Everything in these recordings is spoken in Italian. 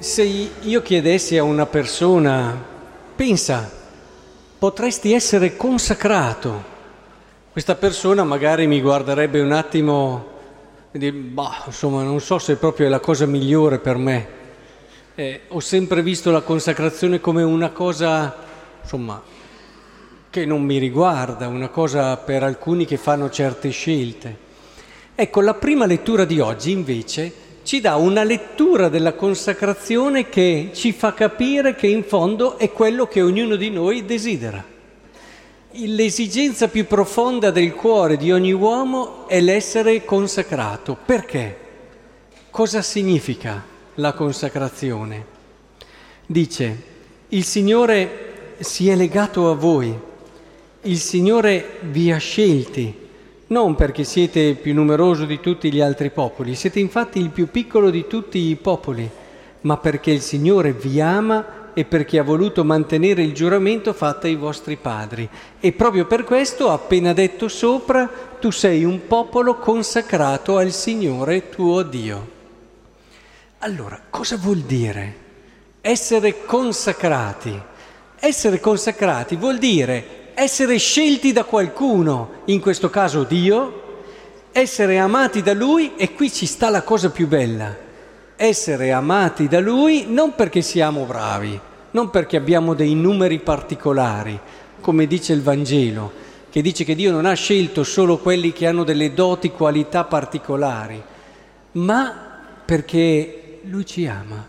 Se io chiedessi a una persona, pensa, potresti essere consacrato, questa persona magari mi guarderebbe un attimo e dire, bah, insomma, non so se proprio è la cosa migliore per me. Eh, ho sempre visto la consacrazione come una cosa, insomma, che non mi riguarda, una cosa per alcuni che fanno certe scelte. Ecco, la prima lettura di oggi invece ci dà una lettura della consacrazione che ci fa capire che in fondo è quello che ognuno di noi desidera. L'esigenza più profonda del cuore di ogni uomo è l'essere consacrato. Perché? Cosa significa la consacrazione? Dice, il Signore si è legato a voi, il Signore vi ha scelti, non perché siete più numeroso di tutti gli altri popoli, siete infatti il più piccolo di tutti i popoli, ma perché il Signore vi ama e perché ha voluto mantenere il giuramento fatto ai vostri padri. E proprio per questo, appena detto sopra, tu sei un popolo consacrato al Signore tuo Dio. Allora, cosa vuol dire essere consacrati? Essere consacrati vuol dire essere scelti da qualcuno, in questo caso Dio, essere amati da Lui e qui ci sta la cosa più bella essere amati da Lui non perché siamo bravi, non perché abbiamo dei numeri particolari, come dice il Vangelo, che dice che Dio non ha scelto solo quelli che hanno delle doti, qualità particolari, ma perché Lui ci ama.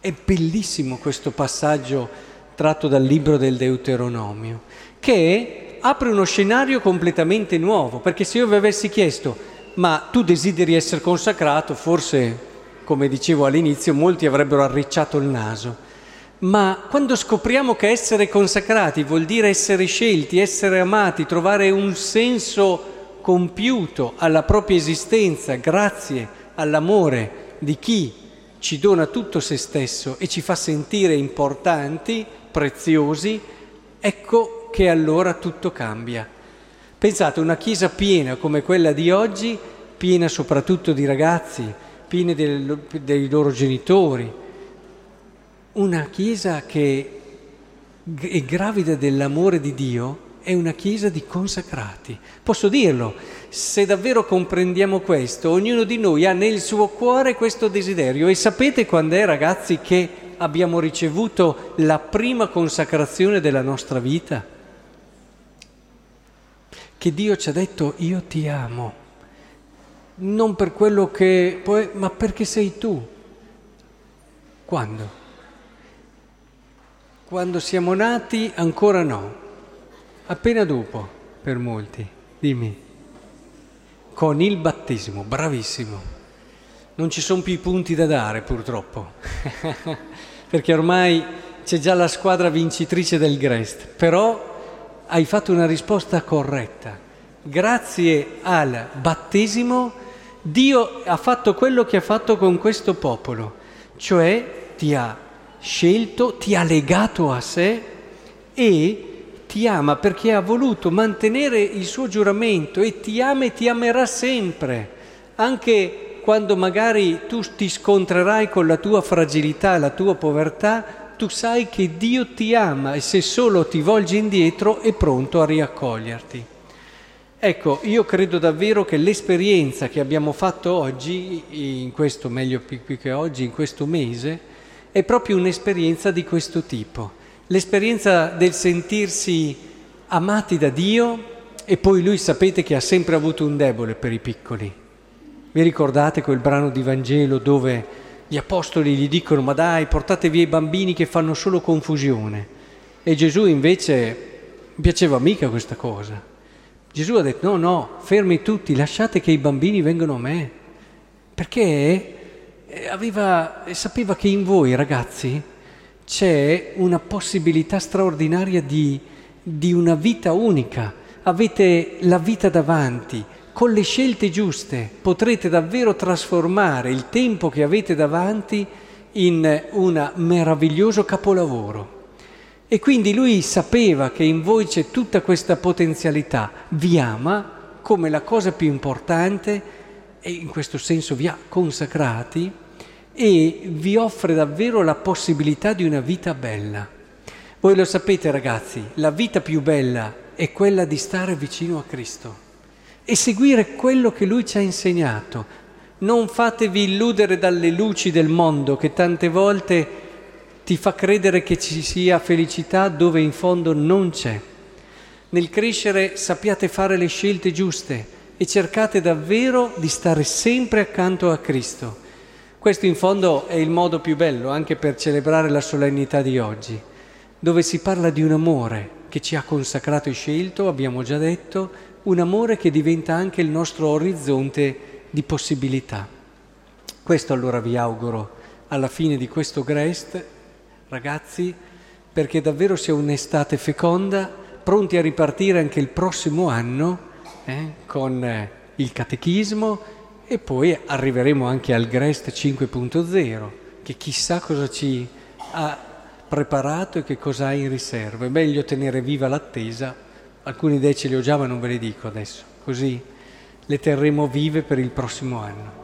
È bellissimo questo passaggio tratto dal libro del Deuteronomio, che apre uno scenario completamente nuovo, perché se io vi avessi chiesto, ma tu desideri essere consacrato, forse, come dicevo all'inizio, molti avrebbero arricciato il naso. Ma quando scopriamo che essere consacrati vuol dire essere scelti, essere amati, trovare un senso compiuto alla propria esistenza grazie all'amore di chi ci dona tutto se stesso e ci fa sentire importanti, preziosi, ecco che allora tutto cambia. Pensate, una chiesa piena come quella di oggi, piena soprattutto di ragazzi, piena dei loro genitori, una Chiesa che è gravida dell'amore di Dio è una Chiesa di consacrati. Posso dirlo, se davvero comprendiamo questo, ognuno di noi ha nel suo cuore questo desiderio. E sapete quando è, ragazzi, che abbiamo ricevuto la prima consacrazione della nostra vita? Che Dio ci ha detto io ti amo, non per quello che poi, ma perché sei tu. Quando? Quando siamo nati ancora no, appena dopo per molti, dimmi, con il battesimo, bravissimo. Non ci sono più i punti da dare purtroppo, perché ormai c'è già la squadra vincitrice del Grest, però hai fatto una risposta corretta. Grazie al battesimo Dio ha fatto quello che ha fatto con questo popolo, cioè ti ha scelto, ti ha legato a sé e ti ama perché ha voluto mantenere il suo giuramento e ti ama e ti amerà sempre, anche quando magari tu ti scontrerai con la tua fragilità, la tua povertà, tu sai che Dio ti ama e se solo ti volgi indietro è pronto a riaccoglierti. Ecco, io credo davvero che l'esperienza che abbiamo fatto oggi, in questo, meglio più che oggi, in questo mese, è proprio un'esperienza di questo tipo, l'esperienza del sentirsi amati da Dio e poi lui sapete che ha sempre avuto un debole per i piccoli. Vi ricordate quel brano di Vangelo dove gli apostoli gli dicono ma dai portate via i bambini che fanno solo confusione. E Gesù invece piaceva mica questa cosa. Gesù ha detto no, no, fermi tutti, lasciate che i bambini vengano a me, perché aveva, sapeva che in voi ragazzi c'è una possibilità straordinaria di, di una vita unica, avete la vita davanti, con le scelte giuste potrete davvero trasformare il tempo che avete davanti in un meraviglioso capolavoro. E quindi lui sapeva che in voi c'è tutta questa potenzialità, vi ama come la cosa più importante e in questo senso vi ha consacrati e vi offre davvero la possibilità di una vita bella. Voi lo sapete ragazzi, la vita più bella è quella di stare vicino a Cristo e seguire quello che Lui ci ha insegnato. Non fatevi illudere dalle luci del mondo che tante volte ti fa credere che ci sia felicità dove in fondo non c'è. Nel crescere sappiate fare le scelte giuste e cercate davvero di stare sempre accanto a Cristo. Questo in fondo è il modo più bello anche per celebrare la solennità di oggi, dove si parla di un amore che ci ha consacrato e scelto, abbiamo già detto, un amore che diventa anche il nostro orizzonte di possibilità. Questo allora vi auguro alla fine di questo Grest, ragazzi, perché davvero sia un'estate feconda, pronti a ripartire anche il prossimo anno eh, con eh, il catechismo e poi arriveremo anche al Grest 5.0, che chissà cosa ci ha preparato e che cosa ha in riserva. È meglio tenere viva l'attesa, alcune idee ce le ho già ma non ve le dico adesso, così le terremo vive per il prossimo anno.